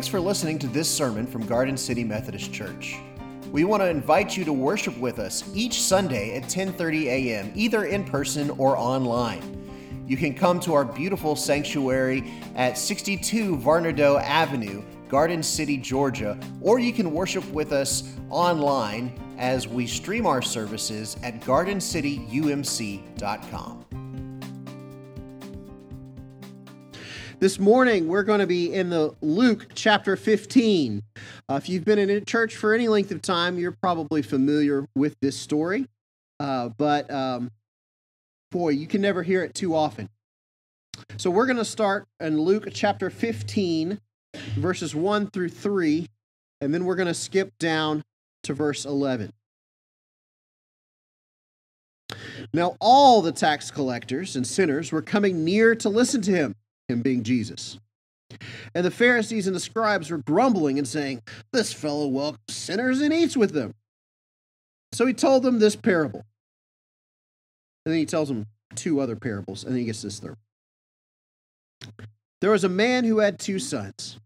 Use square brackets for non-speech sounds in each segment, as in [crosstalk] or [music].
Thanks for listening to this sermon from Garden City Methodist Church. We want to invite you to worship with us each Sunday at 10:30 a.m., either in person or online. You can come to our beautiful sanctuary at 62 Varnado Avenue, Garden City, Georgia, or you can worship with us online as we stream our services at gardencityumc.com. This morning, we're going to be in the Luke chapter 15. Uh, if you've been in a church for any length of time, you're probably familiar with this story. Uh, but um, boy, you can never hear it too often. So we're going to start in Luke chapter 15, verses 1 through 3, and then we're going to skip down to verse 11. Now, all the tax collectors and sinners were coming near to listen to him him being Jesus. And the Pharisees and the scribes were grumbling and saying, This fellow welcomes sinners and eats with them. So he told them this parable. And then he tells them two other parables, and then he gets this third. There was a man who had two sons.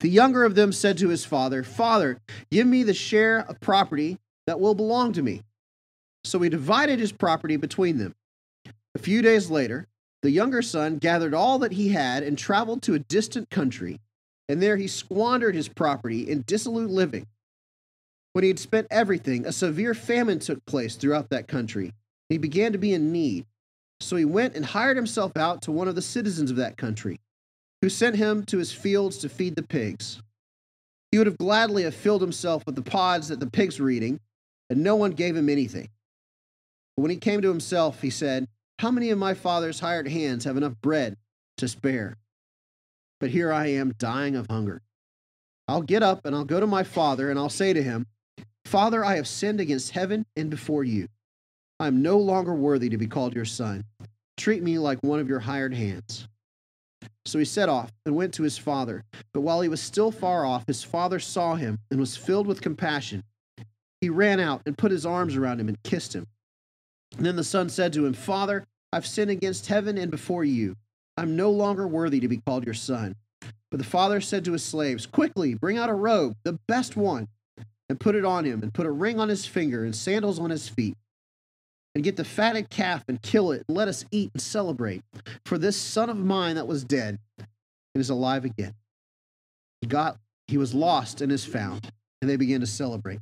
The younger of them said to his father, Father, give me the share of property that will belong to me. So he divided his property between them. A few days later, the younger son gathered all that he had and traveled to a distant country, and there he squandered his property in dissolute living. When he had spent everything, a severe famine took place throughout that country. He began to be in need. So he went and hired himself out to one of the citizens of that country, who sent him to his fields to feed the pigs. He would have gladly have filled himself with the pods that the pigs were eating, and no one gave him anything. But when he came to himself, he said, how many of my father's hired hands have enough bread to spare? But here I am dying of hunger. I'll get up and I'll go to my father and I'll say to him, Father, I have sinned against heaven and before you. I am no longer worthy to be called your son. Treat me like one of your hired hands. So he set off and went to his father. But while he was still far off, his father saw him and was filled with compassion. He ran out and put his arms around him and kissed him. And then the son said to him, Father, I've sinned against heaven and before you. I'm no longer worthy to be called your son. But the father said to his slaves, Quickly, bring out a robe, the best one, and put it on him, and put a ring on his finger and sandals on his feet. And get the fatted calf and kill it, and let us eat and celebrate. For this son of mine that was dead and is alive again. He got he was lost and is found, and they began to celebrate.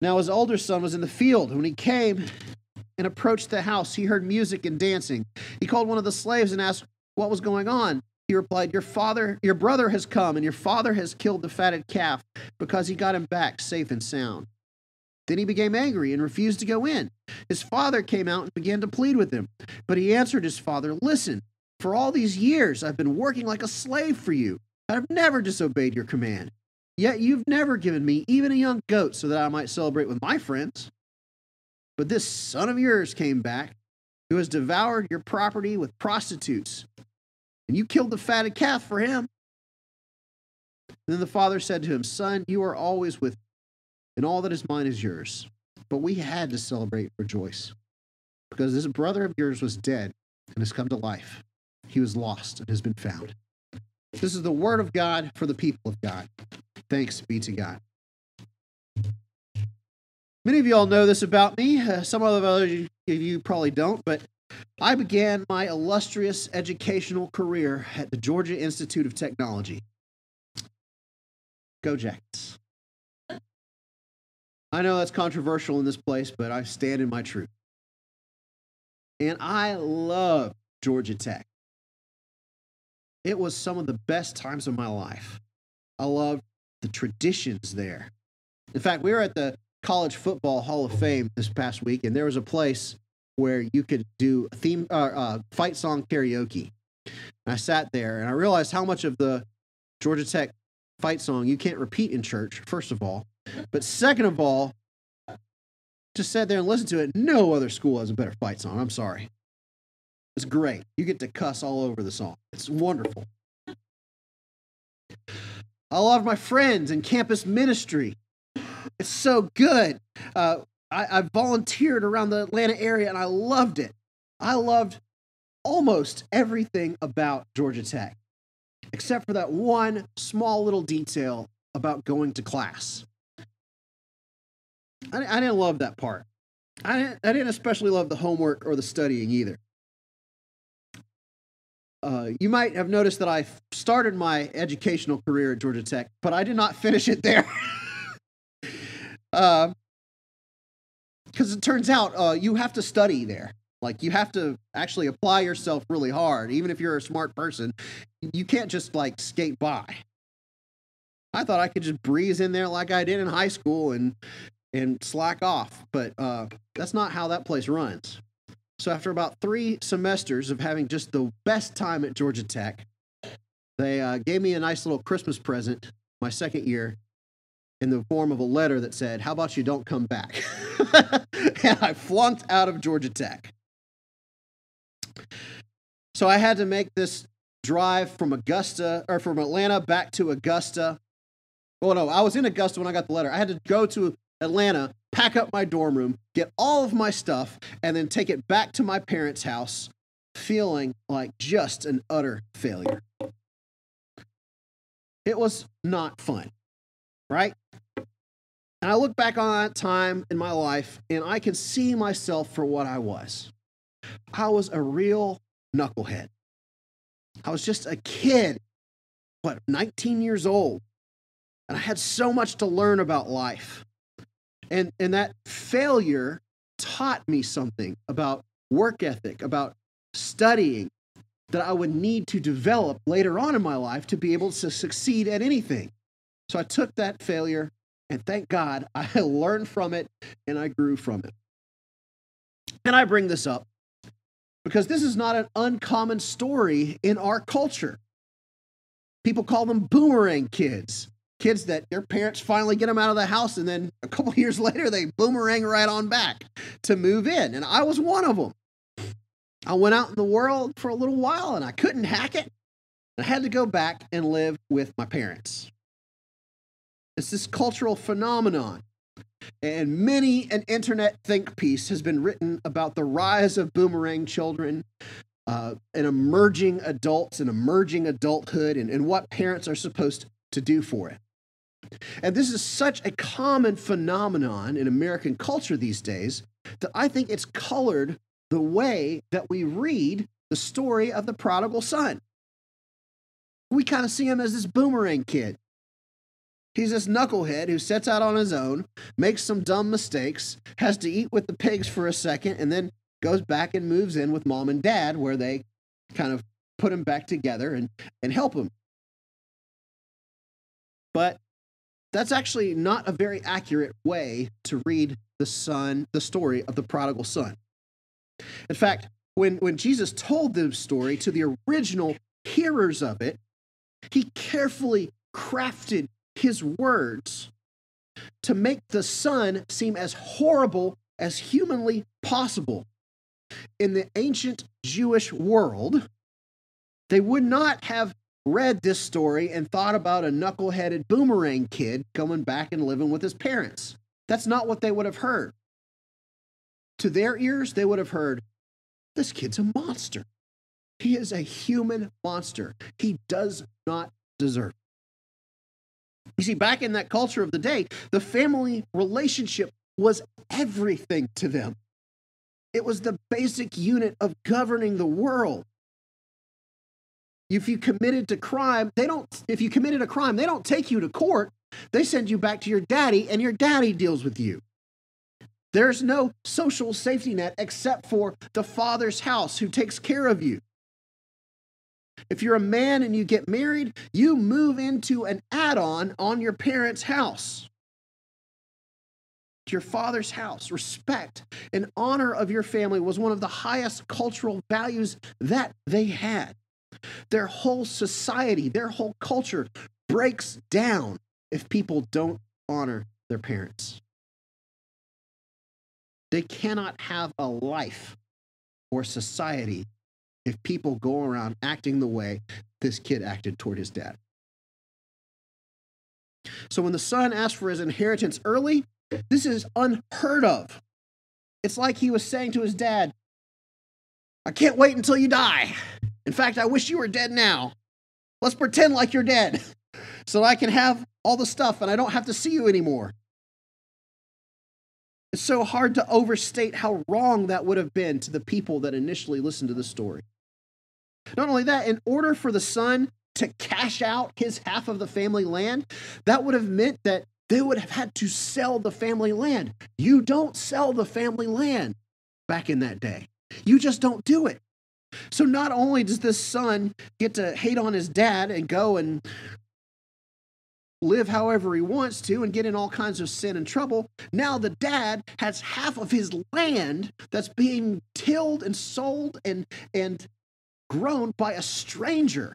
Now his older son was in the field. and When he came and approached the house, he heard music and dancing. He called one of the slaves and asked what was going on. He replied, Your father, your brother has come, and your father has killed the fatted calf because he got him back safe and sound. Then he became angry and refused to go in. His father came out and began to plead with him. But he answered his father, Listen, for all these years I've been working like a slave for you. I've never disobeyed your command. Yet you've never given me even a young goat so that I might celebrate with my friends. But this son of yours came back, who has devoured your property with prostitutes, and you killed the fatted calf for him. then the father said to him, Son, you are always with me, and all that is mine is yours. But we had to celebrate, rejoice, because this brother of yours was dead and has come to life. He was lost and has been found. This is the word of God for the people of God. Thanks be to God. Many of you all know this about me. Uh, some of you probably don't, but I began my illustrious educational career at the Georgia Institute of Technology. Go Jackets. I know that's controversial in this place, but I stand in my truth. And I love Georgia Tech. It was some of the best times of my life. I loved the traditions there. In fact, we were at the College Football Hall of Fame this past week, and there was a place where you could do a theme uh, uh, fight song karaoke. And I sat there and I realized how much of the Georgia Tech fight song you can't repeat in church, first of all. But second of all, just sat there and listened to it. No other school has a better fight song. I'm sorry. It's great. You get to cuss all over the song. It's wonderful. I love my friends and campus ministry. It's so good. Uh, I, I volunteered around the Atlanta area and I loved it. I loved almost everything about Georgia Tech. except for that one small little detail about going to class. I, I didn't love that part. I didn't, I didn't especially love the homework or the studying either. Uh, you might have noticed that I started my educational career at Georgia Tech, but I did not finish it there. [laughs] Because uh, it turns out uh, you have to study there. Like you have to actually apply yourself really hard. Even if you're a smart person, you can't just like skate by. I thought I could just breeze in there like I did in high school and and slack off, but uh, that's not how that place runs. So after about three semesters of having just the best time at Georgia Tech, they uh, gave me a nice little Christmas present my second year in the form of a letter that said, How about you don't come back? [laughs] and I flunked out of Georgia Tech. So I had to make this drive from Augusta or from Atlanta back to Augusta. Well, no, I was in Augusta when I got the letter. I had to go to Atlanta, pack up my dorm room, get all of my stuff, and then take it back to my parents' house, feeling like just an utter failure. It was not fun, right? And I look back on that time in my life and I can see myself for what I was. I was a real knucklehead. I was just a kid, what, 19 years old. And I had so much to learn about life. And, and that failure taught me something about work ethic, about studying that I would need to develop later on in my life to be able to succeed at anything. So I took that failure, and thank God [laughs] I learned from it and I grew from it. And I bring this up because this is not an uncommon story in our culture. People call them boomerang kids kids that their parents finally get them out of the house and then a couple [laughs] years later they boomerang right on back to move in and i was one of them i went out in the world for a little while and i couldn't hack it i had to go back and live with my parents it's this cultural phenomenon and many an internet think piece has been written about the rise of boomerang children uh, and emerging adults and emerging adulthood and, and what parents are supposed to do for it and this is such a common phenomenon in American culture these days that I think it's colored the way that we read the story of the prodigal son. We kind of see him as this boomerang kid. He's this knucklehead who sets out on his own, makes some dumb mistakes, has to eat with the pigs for a second, and then goes back and moves in with mom and dad, where they kind of put him back together and, and help him. But that's actually not a very accurate way to read the son, the story of the prodigal son. In fact, when, when Jesus told the story to the original hearers of it, he carefully crafted his words to make the son seem as horrible as humanly possible. In the ancient Jewish world, they would not have read this story and thought about a knuckle-headed boomerang kid coming back and living with his parents. That's not what they would have heard. To their ears, they would have heard, this kid's a monster. He is a human monster. He does not deserve. You see, back in that culture of the day, the family relationship was everything to them. It was the basic unit of governing the world. If you committed to crime, they don't if you committed a crime, they don't take you to court. They send you back to your daddy and your daddy deals with you. There's no social safety net except for the father's house who takes care of you. If you're a man and you get married, you move into an add on on your parents' house. to Your father's house. Respect and honor of your family was one of the highest cultural values that they had. Their whole society, their whole culture breaks down if people don't honor their parents. They cannot have a life or society if people go around acting the way this kid acted toward his dad. So when the son asked for his inheritance early, this is unheard of. It's like he was saying to his dad, I can't wait until you die. In fact, I wish you were dead now. Let's pretend like you're dead [laughs] so I can have all the stuff and I don't have to see you anymore. It's so hard to overstate how wrong that would have been to the people that initially listened to the story. Not only that, in order for the son to cash out his half of the family land, that would have meant that they would have had to sell the family land. You don't sell the family land back in that day. You just don't do it. So not only does this son get to hate on his dad and go and live however he wants to and get in all kinds of sin and trouble, now the dad has half of his land that's being tilled and sold and and grown by a stranger.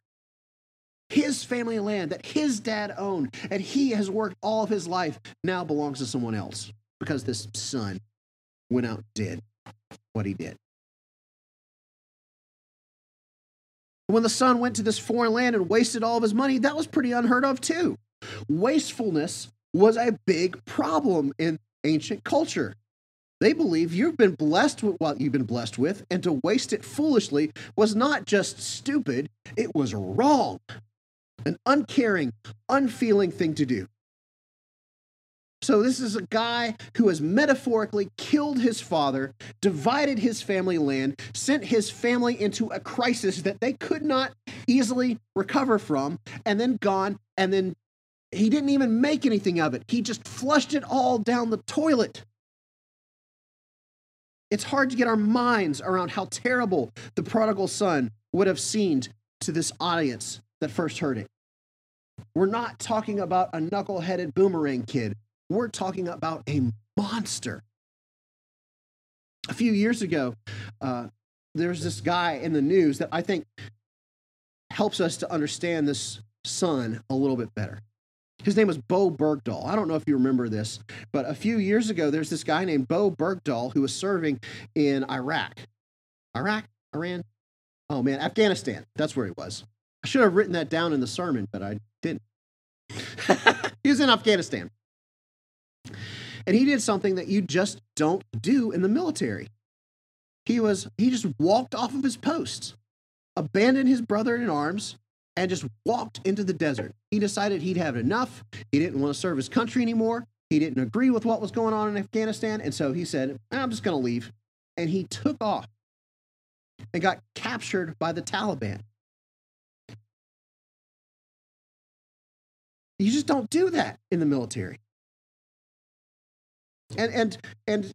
His family land that his dad owned and he has worked all of his life now belongs to someone else because this son went out and did what he did. When the son went to this foreign land and wasted all of his money, that was pretty unheard of too. Wastefulness was a big problem in ancient culture. They believe you've been blessed with what you've been blessed with, and to waste it foolishly was not just stupid, it was wrong. An uncaring, unfeeling thing to do. So, this is a guy who has metaphorically killed his father, divided his family land, sent his family into a crisis that they could not easily recover from, and then gone, and then he didn't even make anything of it. He just flushed it all down the toilet. It's hard to get our minds around how terrible the prodigal son would have seemed to this audience that first heard it. We're not talking about a knuckle-headed boomerang kid. We're talking about a monster. A few years ago, uh, there's this guy in the news that I think helps us to understand this son a little bit better. His name was Bowe Bergdahl. I don't know if you remember this, but a few years ago, there's this guy named Bowe Bergdahl who was serving in Iraq. Iraq? Iran? Oh man, Afghanistan. That's where he was. I should have written that down in the sermon, but I didn't. [laughs] he was in Afghanistan. And he did something that you just don't do in the military. He was he just walked off of his post, abandoned his brother in arms, and just walked into the desert. He decided he'd had enough. He didn't want to serve his country anymore. He didn't agree with what was going on in Afghanistan. And so he said, I'm just going to leave. And he took off and got captured by the Taliban. You just don't do that in the military. And and and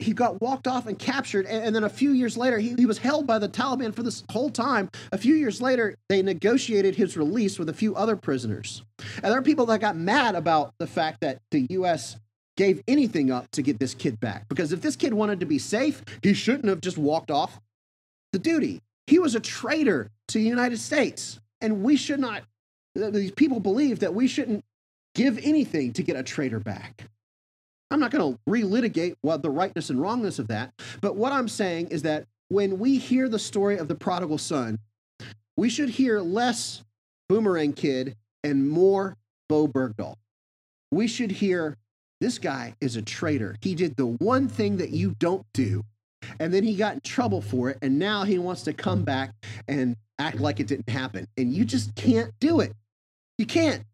he got walked off and captured. And, and then a few years later, he, he was held by the Taliban for this whole time. A few years later, they negotiated his release with a few other prisoners. And there are people that got mad about the fact that the U.S. gave anything up to get this kid back. Because if this kid wanted to be safe, he shouldn't have just walked off the duty. He was a traitor to the United States. And we should not, these people believe that we shouldn't give anything to get a traitor back. I'm not going to relitigate what the rightness and wrongness of that, but what I'm saying is that when we hear the story of the prodigal son, we should hear less Boomerang Kid and more Bowe Bergdahl. We should hear this guy is a traitor. He did the one thing that you don't do, and then he got in trouble for it, and now he wants to come back and act like it didn't happen. And you just can't do it. You can't.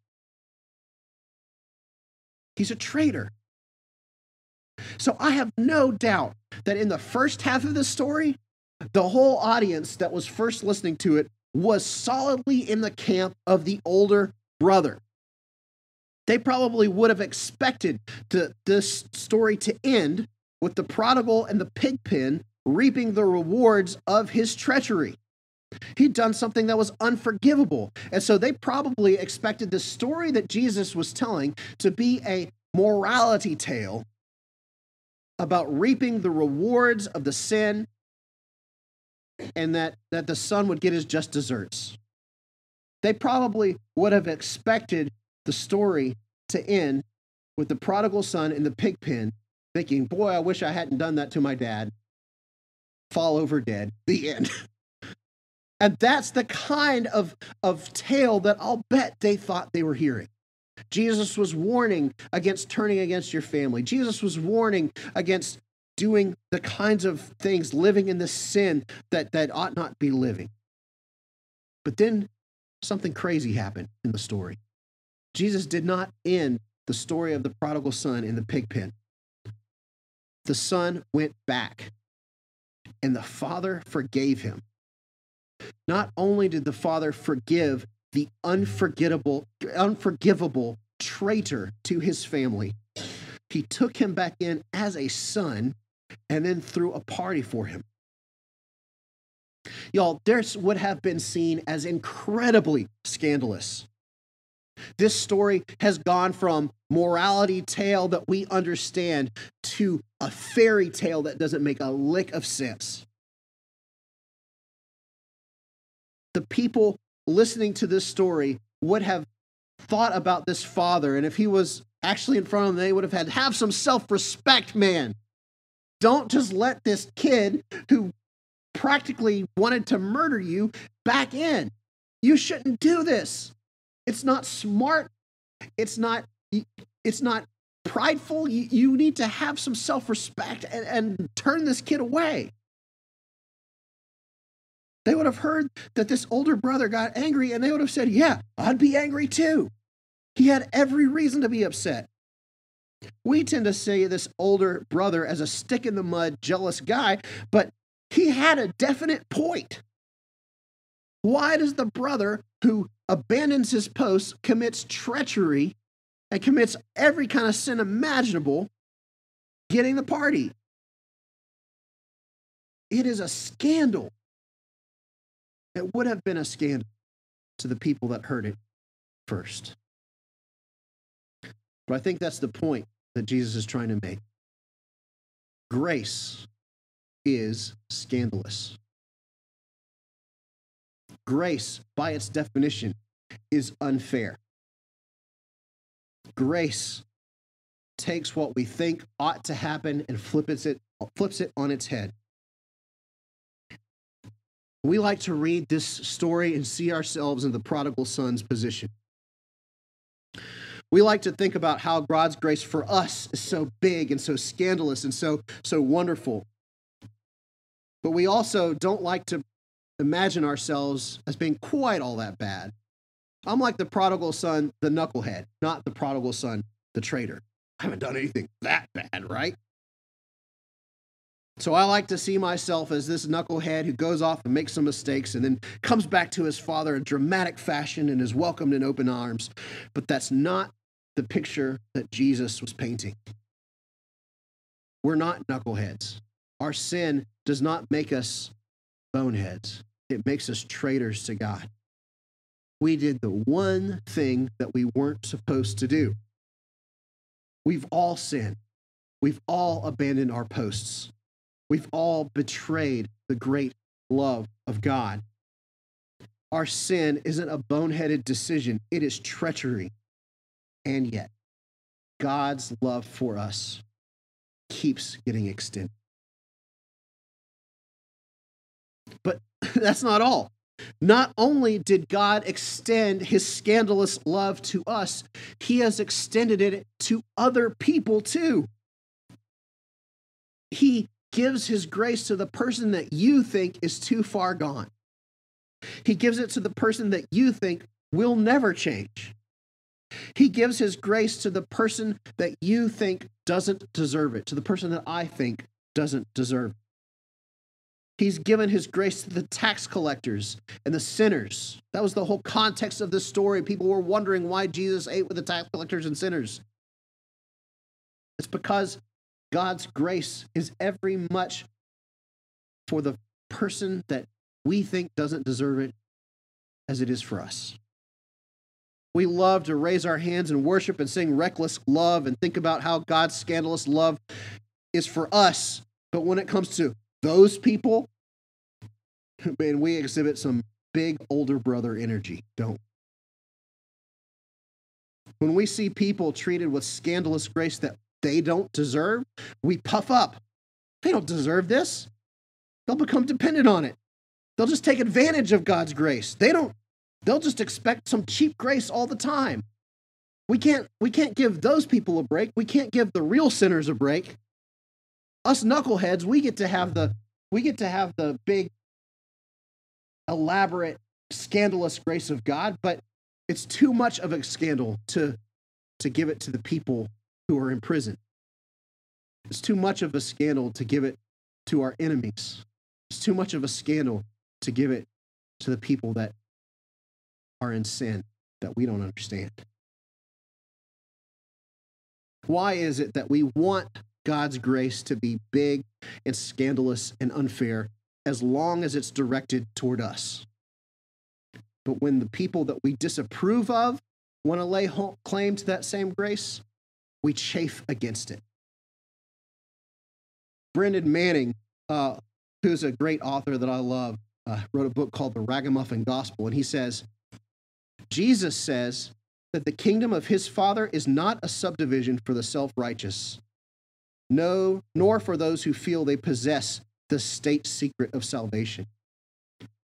He's a traitor. So I have no doubt that in the first half of the story, the whole audience that was first listening to it was solidly in the camp of the older brother. They probably would have expected to, this story to end with the prodigal and the pig pen reaping the rewards of his treachery. He'd done something that was unforgivable. And so they probably expected the story that Jesus was telling to be a morality tale about reaping the rewards of the sin and that, that the son would get his just deserts. They probably would have expected the story to end with the prodigal son in the pig pen, thinking, Boy, I wish I hadn't done that to my dad. Fall over dead. The end. [laughs] and that's the kind of, of tale that I'll bet they thought they were hearing. Jesus was warning against turning against your family. Jesus was warning against doing the kinds of things, living in the sin that, that ought not be living. But then something crazy happened in the story. Jesus did not end the story of the prodigal son in the pig pen. The son went back, and the father forgave him. Not only did the father forgive the unforgettable, unforgivable traitor to his family, he took him back in as a son and then threw a party for him. Y'all, this would have been seen as incredibly scandalous. This story has gone from morality tale that we understand to a fairy tale that doesn't make a lick of sense. The people listening to this story would have thought about this father, and if he was actually in front of them, they would have had have some self-respect, man. Don't just let this kid who practically wanted to murder you back in. You shouldn't do this. It's not smart. It's not it's not prideful. You, you need to have some self-respect and, and turn this kid away. They would have heard that this older brother got angry and they would have said, Yeah, I'd be angry too. He had every reason to be upset. We tend to say this older brother as a stick in the mud, jealous guy, but he had a definite point. Why does the brother who abandons his post, commits treachery, and commits every kind of sin imaginable, getting the party? It is a scandal. It would have been a scandal to the people that heard it first. But I think that's the point that Jesus is trying to make. Grace is scandalous. Grace, by its definition, is unfair. Grace takes what we think ought to happen and flips it, flips it on its head. We like to read this story and see ourselves in the prodigal son's position. We like to think about how God's grace for us is so big and so scandalous and so, so wonderful. But we also don't like to imagine ourselves as being quite all that bad. I'm like the prodigal son, the knucklehead, not the prodigal son, the traitor. I haven't done anything that bad, right? So I like to see myself as this knucklehead who goes off and makes some mistakes and then comes back to his father in dramatic fashion and is welcomed in open arms. But that's not the picture that Jesus was painting. We're not knuckleheads. Our sin does not make us boneheads, it makes us traitors to God. We did the one thing that we weren't supposed to do. We've all sinned. We've all abandoned our posts. We've all betrayed the great love of God. Our sin isn't a boneheaded decision, it is treachery. And yet, God's love for us keeps getting extended. But [laughs] that's not all. Not only did God extend his scandalous love to us, he has extended it to other people too. He gives his grace to the person that you think is too far gone. He gives it to the person that you think will never change. He gives his grace to the person that you think doesn't deserve it, to the person that I think doesn't deserve it. He's given his grace to the tax collectors and the sinners. That was the whole context of this story. People were wondering why Jesus ate with the tax collectors and sinners. It's because God's grace is every much for the person that we think doesn't deserve it as it is for us. We love to raise our hands and worship and sing reckless love and think about how God's scandalous love is for us. But when it comes to those people, [laughs] man, we exhibit some big older brother energy, don't When we see people treated with scandalous grace that they don't deserve, we puff up. They don't deserve this. They'll become dependent on it. They'll just take advantage of God's grace. They don't they'll just expect some cheap grace all the time. We can't we can't give those people a break. We can't give the real sinners a break us knuckleheads, we get to have the we get to have the big elaborate scandalous grace of God, but it's too much of a scandal to, to give it to the people who are in prison. It's too much of a scandal to give it to our enemies. It's too much of a scandal to give it to the people that are in sin that we don't understand. Why is it that we want God's grace to be big and scandalous and unfair as long as it's directed toward us? But when the people that we disapprove of want to lay claim to that same grace, we chafe against it. Brennan Manning, uh, who's a great author that I love, uh, wrote a book called The Ragamuffin Gospel, and he says, Jesus says that the kingdom of his Father is not a subdivision for the self righteous, no, nor for those who feel they possess the state secret of salvation.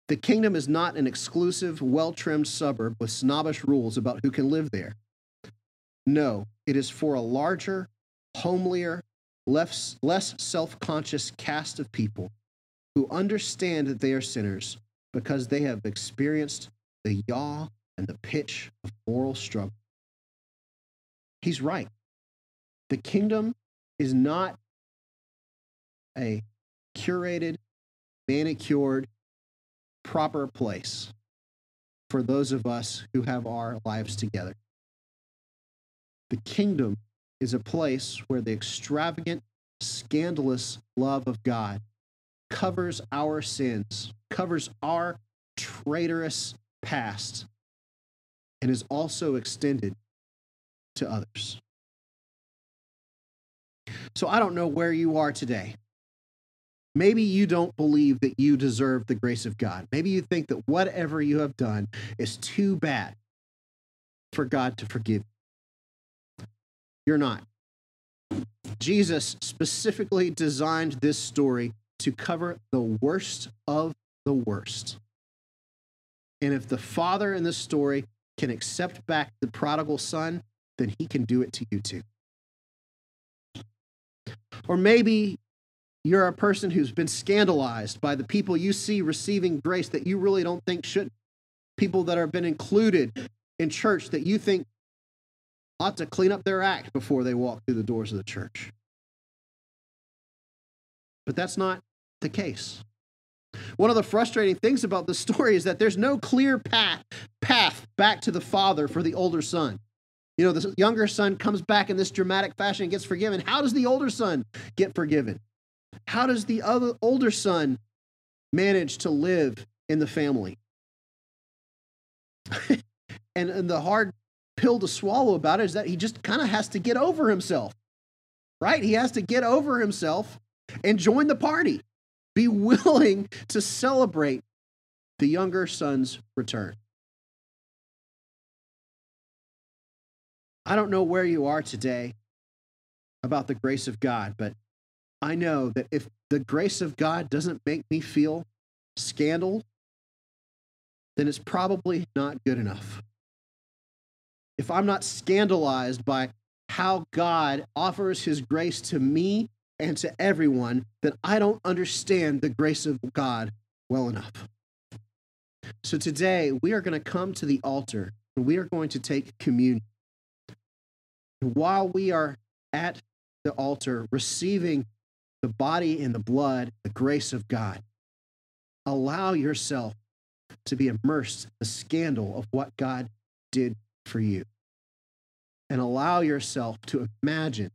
The kingdom is not an exclusive, well trimmed suburb with snobbish rules about who can live there. No, it is for a larger, homelier, less, less self conscious cast of people who understand that they are sinners because they have experienced the yaw and the pitch of moral struggle. He's right. The kingdom is not a curated, manicured, proper place for those of us who have our lives together. The kingdom is a place where the extravagant, scandalous love of God covers our sins, covers our traitorous past, and is also extended to others. So I don't know where you are today. Maybe you don't believe that you deserve the grace of God. Maybe you think that whatever you have done is too bad for God to forgive you. You're not. Jesus specifically designed this story to cover the worst of the worst. And if the father in this story can accept back the prodigal son, then he can do it to you too. Or maybe you're a person who's been scandalized by the people you see receiving grace that you really don't think should. People that have been included in church that you think ought to clean up their act before they walk through the doors of the church. But that's not the case. One of the frustrating things about this story is that there's no clear path, path back to the father for the older son. You know, the younger son comes back in this dramatic fashion and gets forgiven. How does the older son get forgiven? How does the other older son manage to live in the family? [laughs] and, and the hard pill to swallow about it is that he just kind of has to get over himself, right? He has to get over himself and join the party, be [laughs] willing to celebrate the younger son's return. I don't know where you are today about the grace of God, but I know that if the grace of God doesn't make me feel scandal, then it's probably not good enough. If I'm not scandalized by how God offers his grace to me and to everyone, then I don't understand the grace of God well enough. So today, we are going to come to the altar and we are going to take communion. And While we are at the altar receiving the body and the blood, the grace of God, allow yourself to be immersed in the scandal of what God did for you. And allow yourself to imagine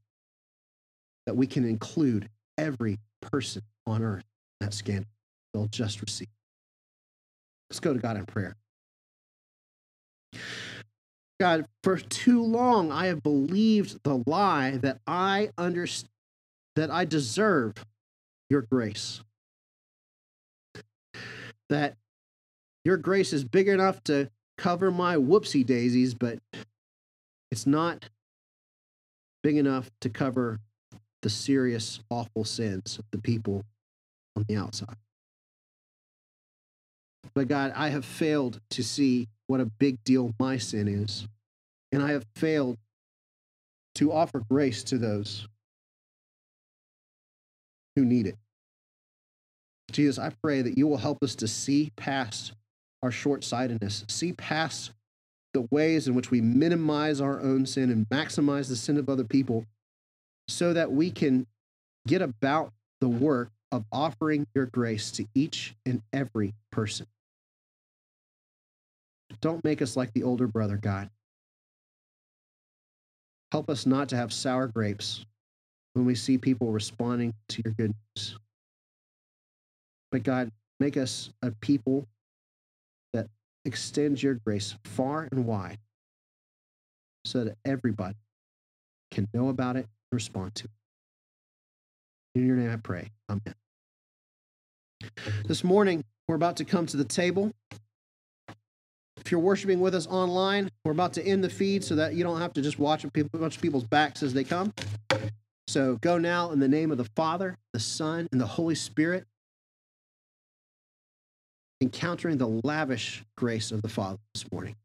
that we can include every person on earth in that scandal they'll just receive. Let's go to God in prayer. God, for too long I have believed the lie that I understand that I deserve your grace. That your grace is big enough to cover my whoopsie daisies, but it's not big enough to cover the serious, awful sins of the people on the outside. But God, I have failed to see what a big deal my sin is. And I have failed to offer grace to those who need it. Jesus, I pray that you will help us to see past our short sightedness, see past the ways in which we minimize our own sin and maximize the sin of other people so that we can get about the work of offering your grace to each and every person. Don't make us like the older brother, God. Help us not to have sour grapes when we see people responding to your good news. But God, make us a people extends your grace far and wide so that everybody can know about it and respond to it. In your name I pray. Amen. This morning, we're about to come to the table. If you're worshiping with us online, we're about to end the feed so that you don't have to just watch a bunch of people's backs as they come. So go now in the name of the Father, the Son, and the Holy Spirit, encountering the lavish grace of the Father this morning.